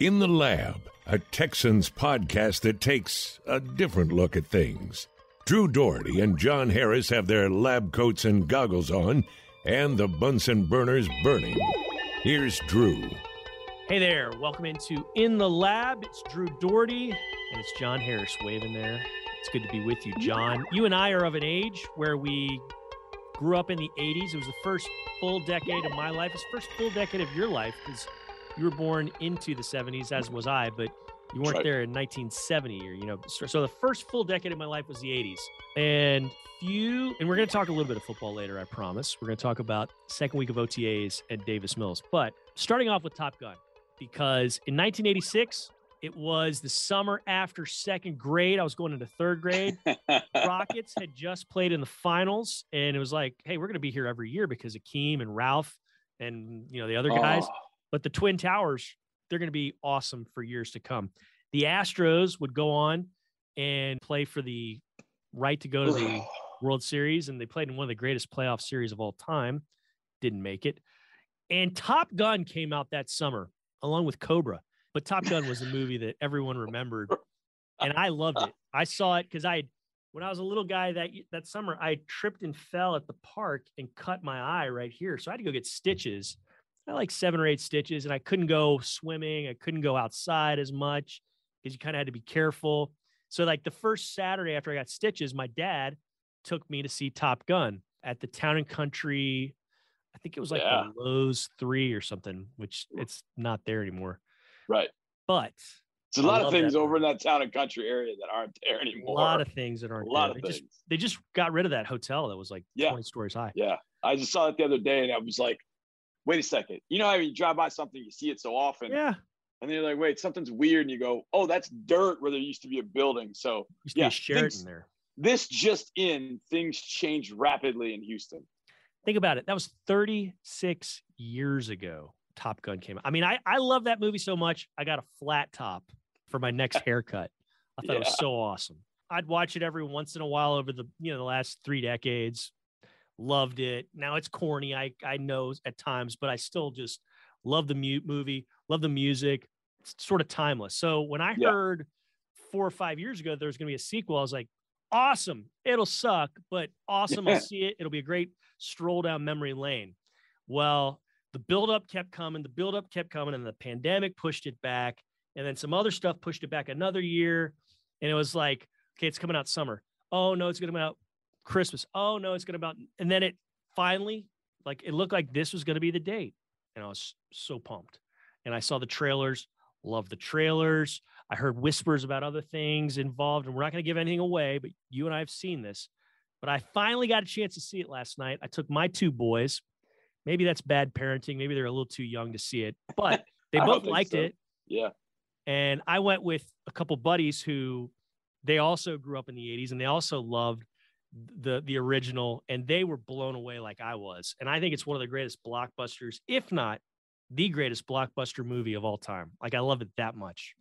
In the Lab, a Texans podcast that takes a different look at things. Drew Doherty and John Harris have their lab coats and goggles on, and the Bunsen burners burning. Here's Drew. Hey there, welcome into In the Lab. It's Drew Doherty and it's John Harris waving there. It's good to be with you, John. You and I are of an age where we grew up in the 80s. It was the first full decade of my life. It's the first full decade of your life because you were born into the 70s, as was I, but you weren't Right. there in 1970 or, you know, so, the first full decade of my life was the 80s. And few, and we're going to talk a little bit of football later, I promise. We're going to talk about second week of OTAs and Davis Mills. But starting off with Top Gun, because in 1986, it was the summer after second grade. I was going into third grade. Rockets had just played in the finals, and it was like, hey, we're going to be here every year because Akeem and Ralph and you know the other guys. Oh, But the Twin Towers, they're going to be awesome for years to come. The Astros would go on and play for the right to go to the World Series, and they played in one of the greatest playoff series of all time. Didn't make it. And Top Gun came out that summer along with Cobra. But Top Gun was a movie that everyone remembered, and I loved it. I saw it because I, when I was a little guy that that summer, I tripped and fell at the park and cut my eye right here, so I had to go get stitches. I like seven or eight stitches, and I couldn't go swimming. I couldn't go outside as much because you kind of had to be careful. So, like the first Saturday after I got stitches, my dad took me to see Top Gun at the Town and Country. I think it was like Yeah. the Loews Three or something, which it's not there anymore. right. But There's a lot of things over in that town and country area that aren't there anymore. a lot of things that aren't A lot there. of they just things. they just got rid of that hotel that was like Yeah. 20 stories high. Yeah. I just saw it the other day and I was like, wait a second. You know how you drive by something, you see it so often, Yeah. and then you're like, wait, something's weird, and you go, oh, that's dirt where there used to be a building. So Yeah, be a Sheraton things- there. this just in, things changed rapidly in Houston. Think about it. That was 36 years ago. Top Gun came out. I mean, I, I love that movie so much. I got a flat top for my next haircut. I thought it was so awesome. I'd watch it every once in a while over the you know the last three decades. Loved it. Now it's corny. I I know at times, but I still just love the mute movie. Love the music. It's sort of timeless. So when I Yeah. heard four or five years ago there was going to be a sequel, I was like, awesome. It'll suck, but awesome. I'll see it. It'll be a great stroll down memory lane. Well, the buildup kept coming, the buildup kept coming, and the pandemic pushed it back. And then some other stuff pushed it back another year. And it was like, okay, it's coming out summer. Oh no, it's gonna come out Christmas. Oh no, it's gonna about. And then it finally, like it looked like this was gonna be the date. And I was so pumped. And I saw the trailers, love the trailers. I heard whispers about other things involved, and we're not gonna give anything away, but you and I have seen this. But I finally got a chance to see it last night. I took my two boys. Maybe that's bad parenting. Maybe they're a little too young to see it, but they both liked so. it. Yeah. And I went with a couple buddies who they also grew up in the 80s and they also loved the the original and they were blown away like I was. And I think it's one of the greatest blockbusters, if not the greatest blockbuster movie of all time. Like I love it that much.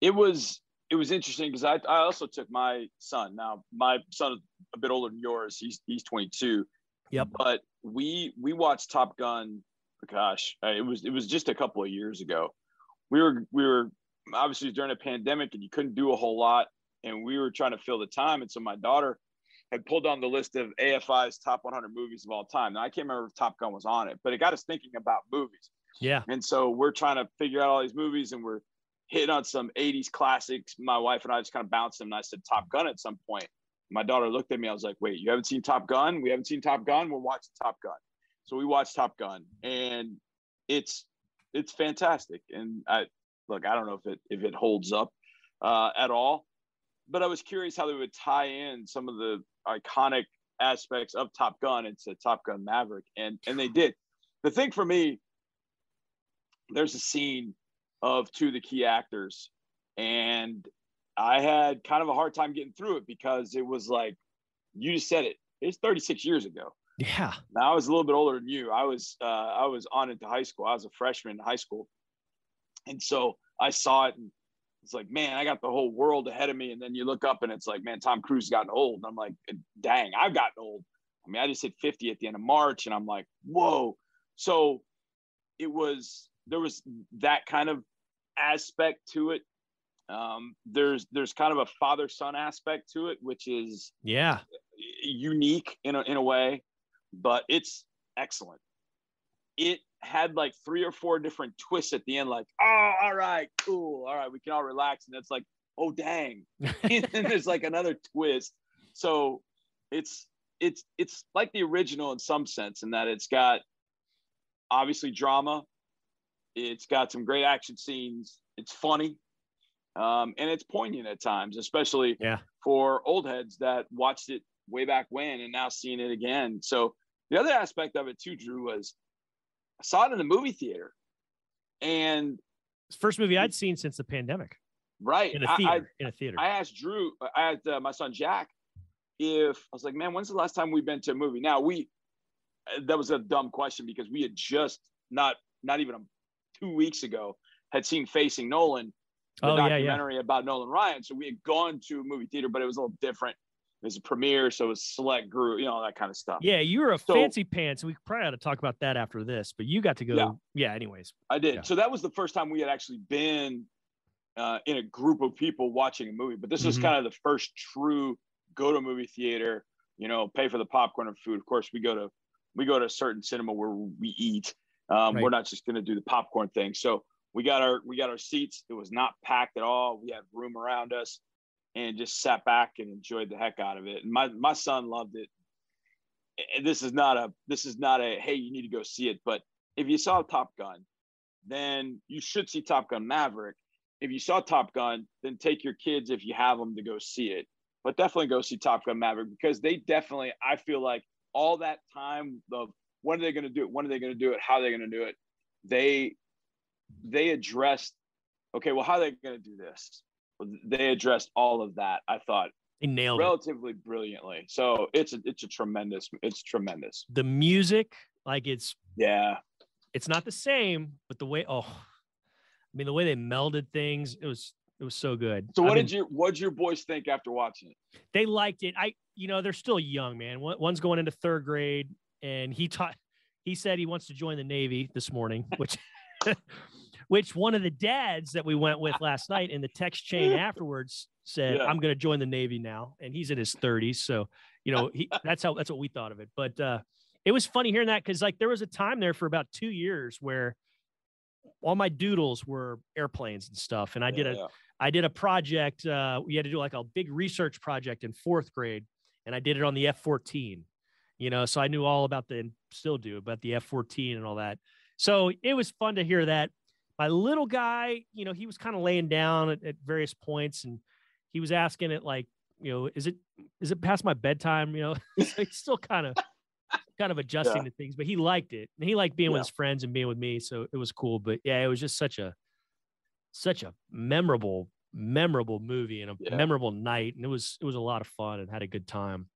it was it was interesting because I, I also took my son now my son is a bit older than yours he's he's 22 Yep. but we we watched top gun gosh it was it was just a couple of years ago we were we were obviously during a pandemic and you couldn't do a whole lot and we were trying to fill the time and so my daughter had pulled down the list of afi's top 100 movies of all time now i can't remember if top gun was on it but it got us thinking about movies Yeah. and so we're trying to figure out all these movies and we're hitting on some 80s classics. My wife and I just kind of bounced them and I said Top Gun at some point. My daughter looked at me. I was like, wait, you haven't seen Top Gun? We haven't seen Top Gun. We're watching Top Gun. So we watched Top Gun and it's it's fantastic. And I look, I don't know if it if it holds up uh, at all, but I was curious how they would tie in some of the iconic aspects of Top Gun into Top Gun Maverick. And and they did. The thing for me, there's a scene of two of the key actors and i had kind of a hard time getting through it because it was like you just said it it's 36 years ago Yeah. now i was a little bit older than you i was uh, i was on into high school i was a freshman in high school and so i saw it and it's like man i got the whole world ahead of me. And then you look up and it's like man tom cruise has gotten old. And i'm like dang i've gotten old. I mean i just hit 50 at the end of march and i'm like whoa. So it was there was that kind of aspect to it. Um, there's there's kind of a father son aspect to it, which is yeah. unique in a, in a way, but it's excellent. It had like three or four different twists at the end, like, oh, all right, cool, all right, we can all relax. And it's like, oh dang. and then there's like another twist. So it's it's it's like the original in some sense, in that it's got obviously drama, it's got some great action scenes, it's funny, um, and it's poignant at times, especially yeah. for old heads that watched it way back when and now seeing it again. So the other aspect of it too, Drew, was I saw it in the movie theater, and first movie I'd seen since the pandemic. Right in a theater. I, in a theater. I asked Drew, I asked uh, my son Jack, if I was like, man, when's the last time we've been to a movie? Now we, that was a dumb question because we had just not not even a, two weeks ago had seen Facing Nolan, the oh, documentary yeah, yeah. about Nolan Ryan. So we had gone to a movie theater, but it was a little different. It was a premiere, so it was select group, you know, that kind of stuff. Yeah, you were a So- fancy pants. We probably ought to talk about that after this, but you got to go. Yeah. Yeah. anyways. I did. Yeah. So that was the first time we had actually been uh, in a group of people watching a movie. But this was Mhm. kind of the first true go to movie theater. You know, pay for the popcorn and food. Of course, we go to we go to a certain cinema where we eat. Um, Right. We're not just going to do the popcorn thing. So we got our we got our seats. It was not packed at all. We had room around us, and just sat back and enjoyed the heck out of it. And my my son loved it. And this is not a this is not a hey you need to go see it. But if you saw Top Gun, then you should see Top Gun Maverick. If you saw Top Gun, then take your kids if you have them to go see it. But definitely go see Top Gun Maverick because they definitely, I feel like all that time of when are they going to do it? When are they going to do it? How are they going to do it? They they addressed, okay, well, how are they going to do this? They addressed all of that. I thought They nailed it. relatively brilliantly. So it's a it's a tremendous it's tremendous. The music, like it's Yeah, it's not the same, but the way oh I mean the way they melded things, it was it was so good. So I what mean, did you what did your boys think after watching it? they liked it. I you know, they're still young, man. One, one's going into third grade and he taught he said he wants to join the Navy this morning, which which one of the dads that we went with last night in the text chain afterwards said, Yeah. I'm going to join the Navy now. And he's in his 30s. So, you know, he, that's how that's what we thought of it. But uh, it was funny hearing that because, like, there was a time there for about two years where all my doodles were airplanes and stuff. And I did a Yeah, I did a project. Uh, we had to do like a big research project in fourth grade, and I did it on the F 14. You know, so I knew all about the, and still do about the F 14 and all that. So it was fun to hear that. My little guy, you know, he was kind of laying down at, at various points, and he was asking it like, you know, is it is it past my bedtime? You know, so he's still kind of kind of adjusting Yeah. to things, but he liked it, and he liked being with his friends and being with me, so it was cool. But yeah, it was just such a such a memorable memorable movie and a Yeah. memorable night and it was it was a lot of fun and had a good time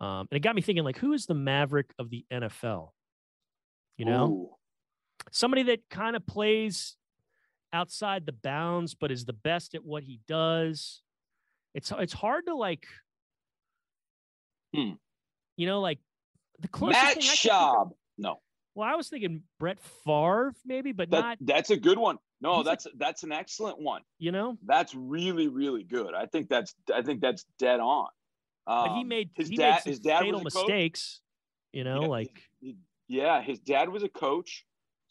um and it got me thinking like who is the maverick of the nfl you know Ooh. somebody that kind of plays outside the bounds but is the best at what he does it's it's hard to like Hmm. you know like the closest Matt thing I could think of- Schaub. No, well i was thinking brett Favre maybe but that, not that's a good one. No, He's a- that's that's an excellent one. you know That's really really good. I think that's I think that's dead on. but he Um, made his he dad made his dad fatal mistakes you know Yeah, like he- yeah, his dad was a coach,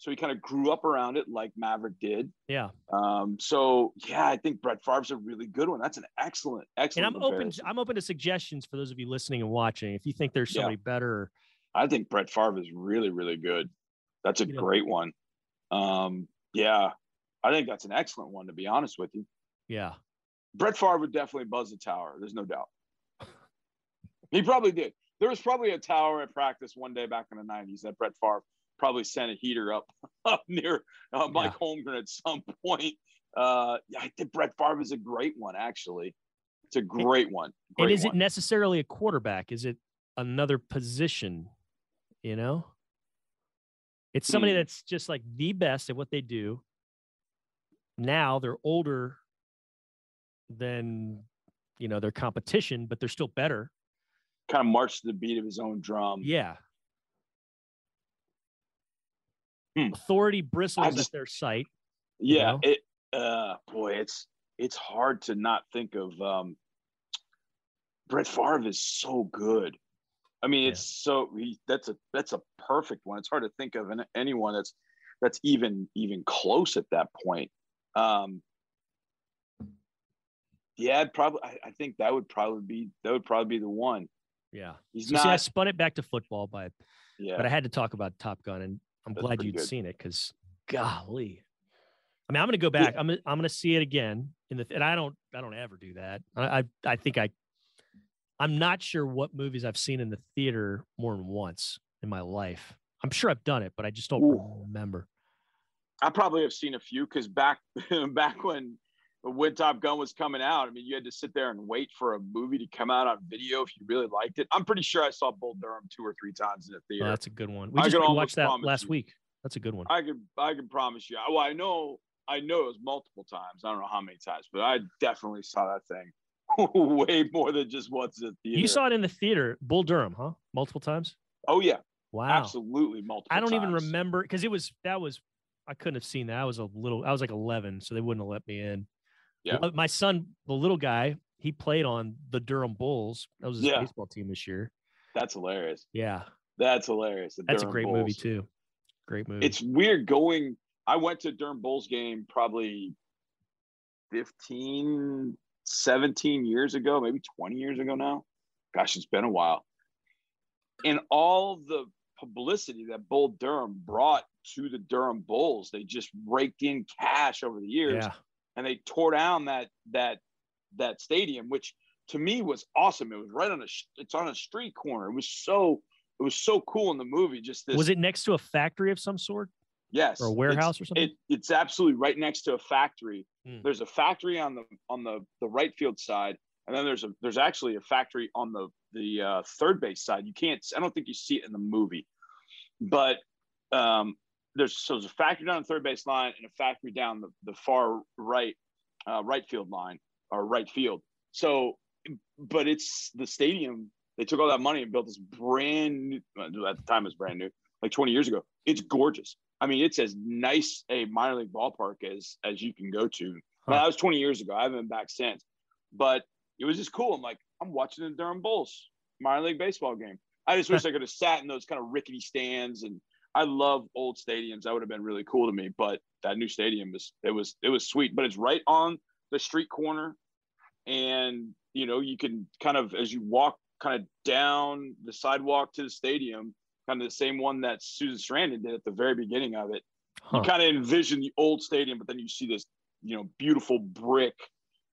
so he kind of grew up around it like Maverick did. yeah Um, so yeah, I think Brett Favre's a really good one. That's an excellent, excellent. and. I'm open. comparison. I'm open to suggestions for those of you listening and watching. If you think there's Yeah. somebody better, I think Brett Favre is really, really good. That's a You know- great one. Um, yeah, I think that's an excellent one. To be honest with you, yeah, Brett Favre would definitely buzz the tower. There's no doubt. He probably did. There was probably a tower at practice one day back in the '90s that Brett Favre probably sent a heater up up near uh, Mike Holmgren at some point. Uh, yeah, I think Brett Favre is a great one. Actually, it's a great one. and Great is it necessarily a quarterback? Is it another position? You know, it's somebody Hmm. that's just like the best at what they do. Now they're older than you know their competition, but they're still better. kind of marched to the beat of his own drum. Yeah. Hmm. Authority bristles just- at their sight. Yeah, know? it uh, boy, it's it's hard to not think of. Um, Brett Favre is so good. I mean, it's so he, that's a that's a perfect one. It's hard to think of an, anyone that's that's even even close at that point. Um, yeah, I'd probably I, I think that would probably be that would probably be the one. Yeah. He's So not. see, I spun it back to football, but yeah, but I had to talk about Top Gun, and I'm That's glad you'd good. seen it because golly. I mean, I'm gonna go Yeah. back. I'm gonna, I'm gonna see it again in the and I don't I don't ever do that. I I, I think I I'm not sure what movies I've seen in the theater more than once in my life. I'm sure I've done it, but I just don't Ooh. remember. I probably have seen a few because back back when when Top Gun was coming out, I mean, you had to sit there and wait for a movie to come out on video if you really liked it. I'm pretty sure I saw Bull Durham two or three times in the Oh, theater. that's a good one. We I just could we almost watched that last you. week. That's a good one. I could I can promise you. Well, I know I know it was multiple times. I don't know how many times, but I definitely saw that thing way more than just once in the theater. You saw it in the theater, Bull Durham, huh? Multiple times. Oh yeah, Wow. absolutely multiple. I don't even remember because it was that was I couldn't have seen that. I was a little. I was like 11, so they wouldn't have let me in. Yeah. Uh, my son, the little guy, he played on the Durham Bulls. That was his Yeah. baseball team this year. That's hilarious. Yeah, That's hilarious. That's a great movie too. Great movie. It's weird going. I went to Durham Bulls game probably 15, 17 years ago, maybe 20 years ago now. Gosh, it's been a while. And all the publicity that Bull Durham brought to the Durham Bulls, they just raked in cash over the years yeah. And they tore down that that that stadium, which to me was awesome. It was right on a it's on a street corner. It was so it was so cool in the movie. Just this Was it next to a factory of some sort yes or a it's- warehouse or something? it, it's absolutely right next to a factory. Hmm. There's a factory on the on the the right field side, and then there's a there's actually a factory on the the uh, third base side. You can't. I don't think you see it in the movie, but um, there's so there's a factory down the third base line and a factory down the, the far right uh, right field line or right field. So, but it's the stadium. They took all that money and built this brand new. At the time, it was brand new, like 20 years ago. It's gorgeous. I mean, it's as nice a minor league ballpark as as you can go to. Huh. that was 20 years ago. I haven't been back since, but it was just cool. I'm like, I'm watching the Durham Bulls minor league baseball game. I just wish I could have sat in those kind of rickety stands. And I love old stadiums. That would have been really cool to me. But that new stadium was it was it was sweet. But it's right on the street corner, and you know you can kind of as you walk kind of down the sidewalk to the stadium, kind of the same one that Susan Sarandon did at the very beginning of it Huh. you kind of envision the old stadium, but then you see this, you know, beautiful brick,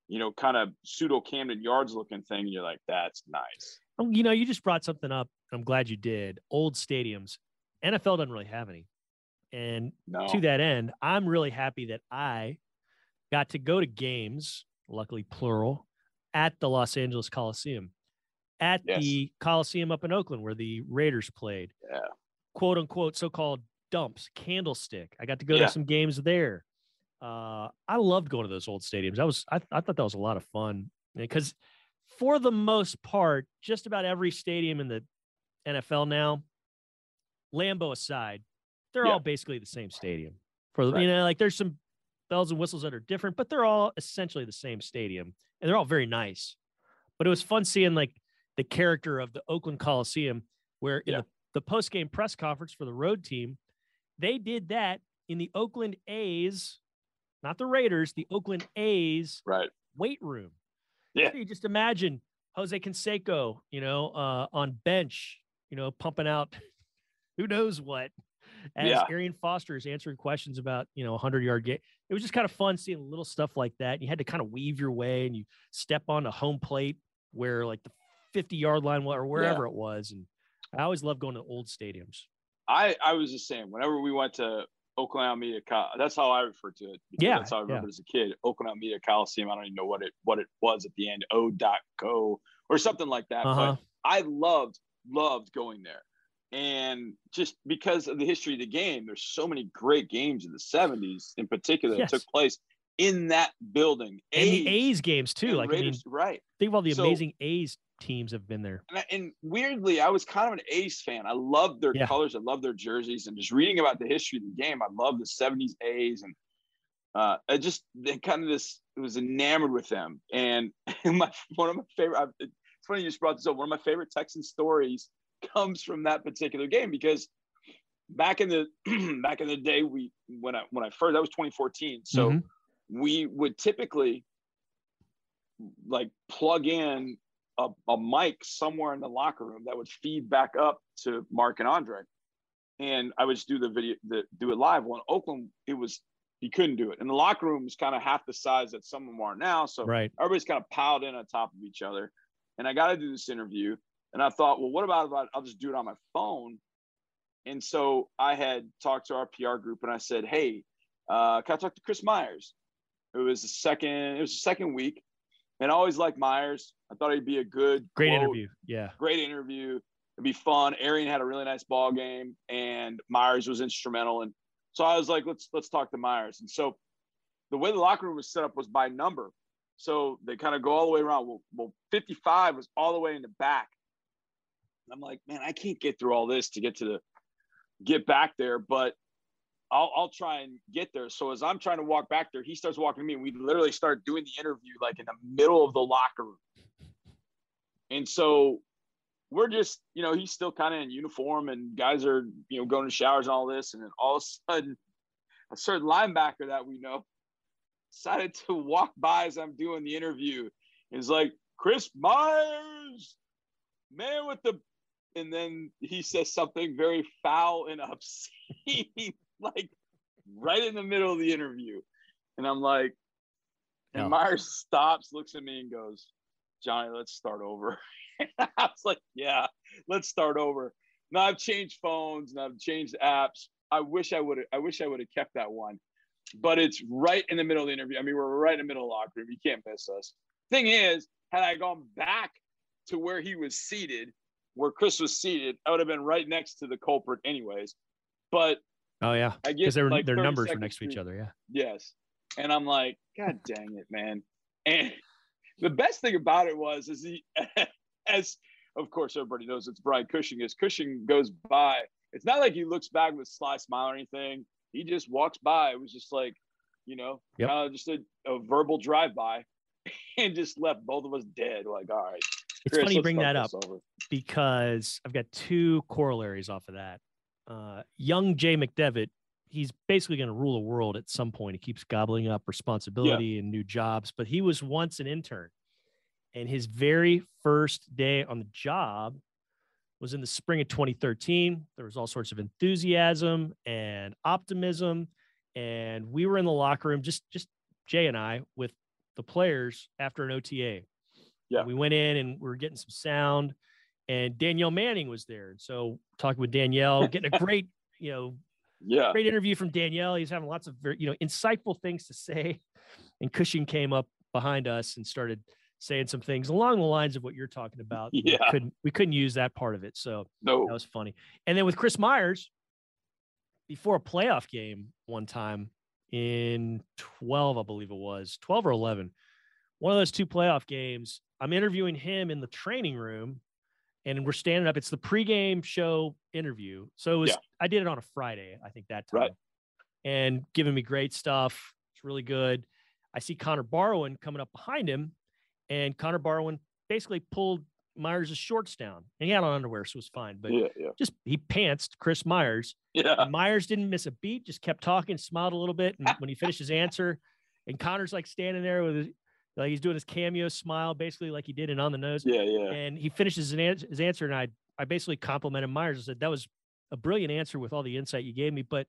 you know, kind of pseudo Camden Yards looking thing, and you're like, that's nice. Oh, You know, you just brought something up. I'm glad you did. Old stadiums. NFL doesn't really have any. And No, to that end, I'm really happy that I got to go to games, luckily plural, at the Los Angeles Coliseum, at Yes. the Coliseum up in Oakland where the Raiders played. Yeah. Quote unquote so called dumps, candlestick. I got to go Yeah. to some games there. Uh, I loved going to those old stadiums. I was I, I thought that was a lot of fun because for the most part, just about every stadium in the NFL now, Lambeau aside, they're Yeah. all basically the same stadium. For the Right. you know, like there's some bells and whistles that are different, but they're all essentially the same stadium, and they're all very nice. But it was fun seeing like the character of the Oakland Coliseum, where in Yeah. the, the post game press conference for the road team, they did that in the Oakland A's, not the Raiders, the Oakland A's right. weight room. Yeah. So you just imagine Jose Canseco, you know, uh, on bench, you know, pumping out who knows what. As Yeah. Arian Foster is answering questions about, you know, a hundred yard game. It was just kind of fun seeing little stuff like that. You had to kind of weave your way and you step on a home plate where like the 50 yard line or wherever it was. And I always love going to old stadiums. I I was the same. Whenever we went to Oakland Alameda, Col- that's how I refer to it. Yeah, that's how I remember yeah. as a kid. Oakland Alameda Coliseum. I don't even know what it what it was at the end. O dot co or something like that. Uh-huh. But I loved loved going there. And just because of the history of the game, there's so many great games in the 70s in particular that took place in that building. And the A's games too. and Like, I mean, right. think of all the So- amazing A's teams have been there. And, I- and weirdly, I was kind of an A's fan. I loved their Yeah. colors. I loved their jerseys. And just reading about the history of the game, I love the 70s A's. And uh, I just kind of this was enamored with them. And my one of my favorite. I, It's funny you just brought this up. One of my favorite Texan stories comes from that particular game because back in the back in the day, we when I when I first that was 2014. So mm-hmm. we would typically like plug in a, a mic somewhere in the locker room that would feed back up to Mark and Andre and I would just do the video, the, do it live. Well, in Oakland, it was he couldn't do it, and the locker room was kind of half the size that some of them are now. So right. everybody's kind of piled in on top of each other. And I got to do this interview, and I thought, well, what about if I'll just do it on my phone? And so I had talked to our PR group, and I said, hey, uh, can I talk to Chris Myers? It was the second. It was the second week, and I always liked Myers. I thought he'd be a good, great quote, interview. Yeah, great interview it'd be fun. Arian had a really nice ball game, and Myers was instrumental. And so I was like, let's let's talk to Myers. And so the way the locker room was set up was by number. So they kind of go all the way around. Well, well, 55 was all the way in the back. And I'm like, man, I can't get through all this to get to the get back there, but I'll I'll try and get there. So as I'm trying to walk back there, he starts walking to me, and we literally start doing the interview like in the middle of the locker room. And so we're just, you know, he's still kind of in uniform and guys are, you know, going to showers and all this. And then all of a sudden, a certain linebacker that we know decided to walk by as I'm doing the interview. It's like, Chris Myers, man with the, and then he says something very foul and obscene, like right in the middle of the interview. And I'm like, and Myers stops, looks at me and goes, Johnny, let's start over. I was like, yeah, let's start over. Now I've changed phones and I've changed apps. I wish I would have, I wish I would have kept that one. But it's right in the middle of the interview. I mean, we're right in the middle of the locker room. You can't miss us. Thing is, had I gone back to where he was seated, where Chris was seated, I would have been right next to the culprit anyways. But oh yeah, I guess their like their numbers were next to each other. Yeah. Yes. And I'm like, God dang it, man. And the best thing about it was is he as of course everybody knows it's Brian Cushing. As Cushing goes by, it's not like he looks back with a sly smile or anything. He just walks by. It was just like, you know, yep. kind of just a, a verbal drive by and just left both of us dead. Like, all right. It's Chris, funny you bring that up over. because I've got two corollaries off of that. Uh, young Jay McDevitt, he's basically going to rule the world at some point. He keeps gobbling up responsibility yeah. and new jobs, but he was once an intern and his very first day on the job was in the spring of 2013. There was all sorts of enthusiasm and optimism. And we were in the locker room, just just Jay and I, with the players after an OTA. Yeah. We went in and we were getting some sound, and Danieal Manning was there. And so talking with Danieal, getting a great, you know, yeah, great interview from Danieal. He's having lots of very, you know, insightful things to say. And Cushing came up behind us and started saying some things along the lines of what you're talking about. Yeah. We couldn't, we couldn't use that part of it. So no. that was funny. And then with Chris Myers, before a playoff game one time in 12, I believe it was 12 or 11, one of those two playoff games, I'm interviewing him in the training room and we're standing up. It's the pregame show interview. So it was, yeah. I did it on a Friday, I think that time. Right. And giving me great stuff. It's really good. I see Connor Barwin coming up behind him and Connor Barwin basically pulled Myers' shorts down. And he had on underwear, so it was fine. But yeah, yeah. just he pantsed Chris Myers. Yeah. Myers didn't miss a beat, just kept talking, smiled a little bit. And when he finished his answer, and Connor's like standing there with his, like he's doing his cameo smile, basically like he did in On the Nose. Yeah, yeah. And he finishes his, his answer, and I I basically complimented Myers. I said that was a brilliant answer with all the insight you gave me, but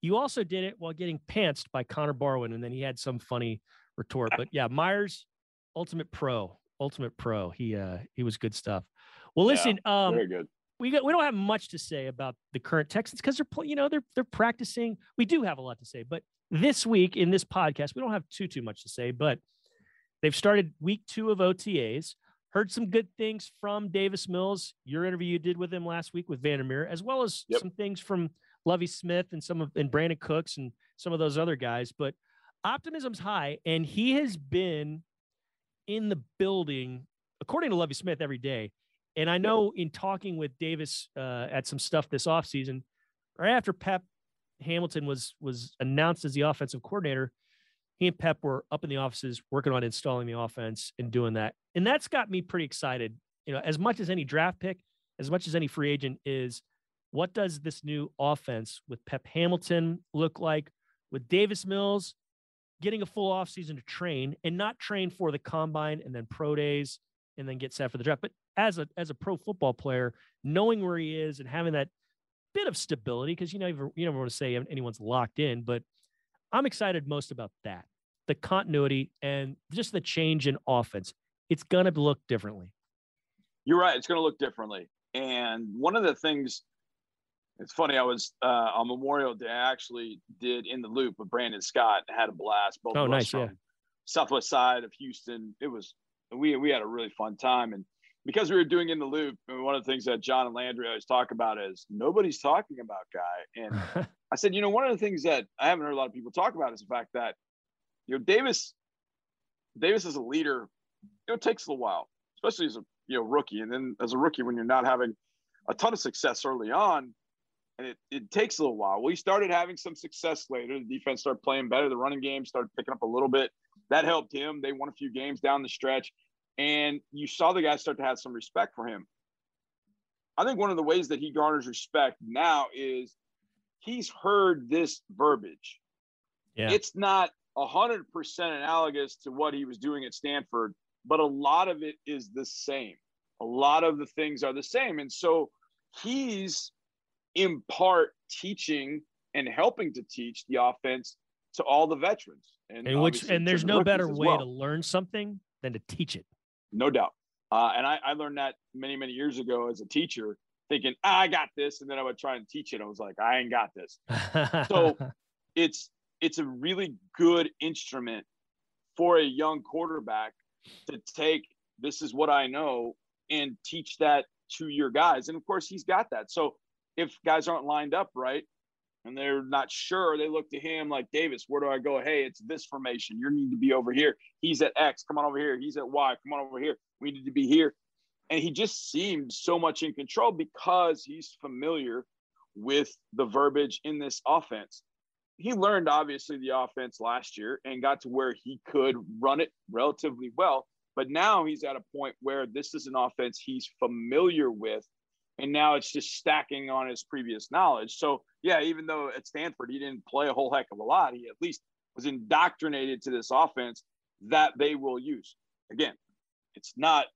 you also did it while getting pantsed by Connor Barwin, and then he had some funny retort. But yeah, Myers ultimate pro, ultimate pro. He uh he was good stuff. Well, listen, yeah, um, very good. We got we don't have much to say about the current Texans because they're you know they're they're practicing. We do have a lot to say, but this week in this podcast we don't have too too much to say. But they've started week two of OTAs. Heard some good things from Davis Mills. Your interview you did with him last week with Vandermeer, as well as yep. some things from Lovie Smith and some of and Brandin Cooks and some of those other guys. But optimism's high, and he has been in the building, according to Lovie Smith, every day. And I know in talking with Davis uh, at some stuff this offseason, right after Pep Hamilton was was announced as the offensive coordinator, he and Pep were up in the offices working on installing the offense and doing that. And that's got me pretty excited. You know, as much as any draft pick, as much as any free agent is, what does this new offense with Pep Hamilton look like? With Davis Mills getting a full offseason to train and not train for the combine and then pro days and then get set for the draft, but as a as a pro football player, knowing where he is and having that bit of stability, because you know you never want to say anyone's locked in, but I'm excited most about that. The continuity and just the change in offense. It's gonna look differently. You're right, it's gonna look differently. And one of the things it's funny. I was uh, on Memorial Day. I actually did in the loop with Brandon Scott. Had a blast. Both oh, nice. Yeah. Southwest side of Houston. It was we we had a really fun time, and because we were doing in the loop, and one of the things that John and Landry always talk about is nobody's talking about guy. And I said, you know, one of the things that I haven't heard a lot of people talk about is the fact that you know Davis Davis as a leader, you know, it takes a little while, especially as a you know rookie, and then as a rookie when you're not having a ton of success early on and it, it takes a little while. We started having some success later. The defense started playing better. The running game started picking up a little bit. That helped him. They won a few games down the stretch, and you saw the guys start to have some respect for him. I think one of the ways that he garners respect now is he's heard this verbiage. Yeah. It's not a hundred percent analogous to what he was doing at Stanford, but a lot of it is the same. A lot of the things are the same, and so he's in part teaching and helping to teach the offense to all the veterans. And, and which and there's no better way well. to learn something than to teach it. No doubt. Uh, and I, I, learned that many, many years ago as a teacher, thinking, ah, I got this. And then I would try and teach it. I was like, I ain't got this. so it's it's a really good instrument for a young quarterback to take this is what I know and teach that to your guys. And of course, he's got that. So if guys aren't lined up right and they're not sure, they look to him like Davis, where do I go? Hey, it's this formation. You need to be over here. He's at X. Come on over here. He's at Y. Come on over here. We need to be here. And he just seemed so much in control because he's familiar with the verbiage in this offense. He learned obviously the offense last year and got to where he could run it relatively well. But now he's at a point where this is an offense he's familiar with and now it's just stacking on his previous knowledge. So yeah, even though at Stanford he didn't play a whole heck of a lot, he at least was indoctrinated to this offense that they will use. Again, it's not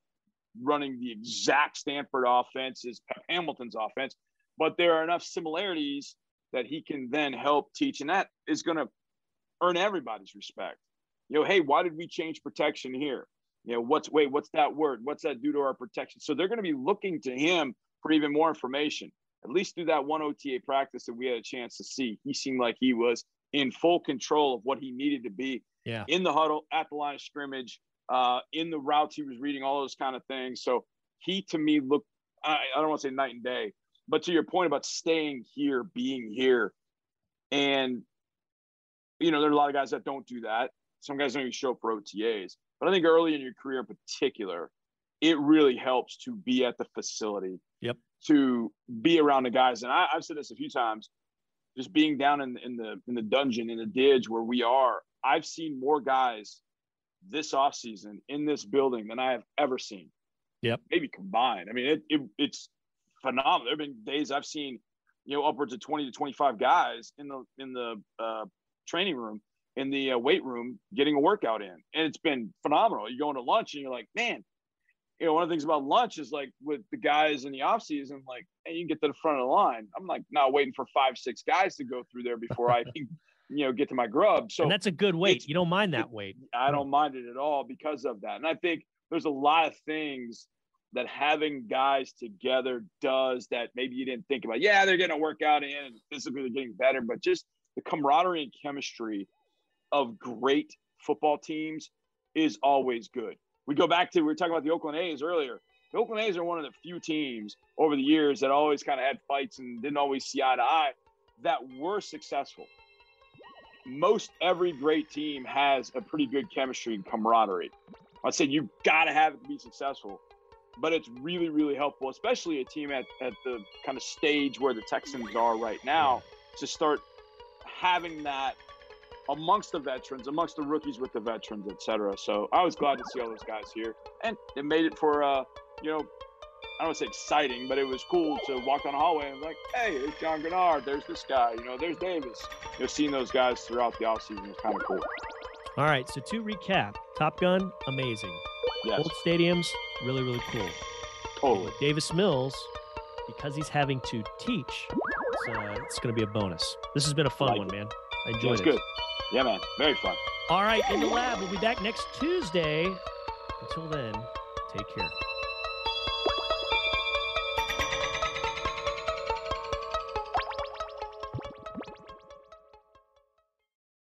running the exact Stanford offense as Hamilton's offense, but there are enough similarities that he can then help teach, and that is going to earn everybody's respect. You know, hey, why did we change protection here? You know, what's wait, what's that word? What's that do to our protection? So they're going to be looking to him for even more information. At least through that one OTA practice that we had a chance to see, he seemed like he was in full control of what he needed to be yeah. in the huddle, at the line of scrimmage, uh, in the routes he was reading, all those kind of things. So he, to me, looked, I, I don't want to say night and day, but to your point about staying here, being here, and, you know, there are a lot of guys that don't do that. Some guys don't even show up for OTAs. But I think early in your career in particular, it really helps to be at the facility. To be around the guys, and I, have said this a few times. Just being down in, in the in the dungeon in the ditch where we are, I've seen more guys this off season in this building than I have ever seen. Yep. Maybe combined. I mean, it, it it's phenomenal. There have been days I've seen, you know, upwards of 20 to 25 guys in the in the uh, training room, in the uh, weight room, getting a workout in, and it's been phenomenal. You're going to lunch and you're like, man, you know, one of the things about lunch is like with the guys in the off season, like, hey, you can get to the front of the line. I'm like not waiting for five, six guys to go through there before I you know, get to my grub. So and that's a good weight. You don't mind that weight. I don't mind it at all because of that. And I think there's a lot of things that having guys together does that maybe you didn't think about. Yeah, they're getting a workout in and physically they're getting better, but just the camaraderie and chemistry of great football teams is always good we go back to we were talking about the Oakland A's earlier. The Oakland A's are one of the few teams over the years that always kind of had fights and didn't always see eye to eye that were successful. Most every great team has a pretty good chemistry and camaraderie. I said you've got to have it to be successful, but it's really, really helpful, especially a team at, at the kind of stage where the Texans are right now, to start having that amongst the veterans, amongst the rookies with the veterans, et cetera. So I was glad to see all those guys here, and it made it for uh, you know, I don't want to say exciting, but it was cool to walk down the hallway and like, hey, there's John Greenard, there's this guy, you know, there's Davis. You know, seeing those guys throughout the offseason was kind of cool. All right, so to recap, Top Gun, amazing. Yes, Old stadiums, really, really cool. totally. Davis Mills, because he's having to teach, it's, uh, it's going to be a bonus. This has been a fun Like one, it. man. I Yeah, enjoyed it's it. good. Yeah, man, very fun. All right, in the lab, we'll be back next Tuesday. Until then, take care.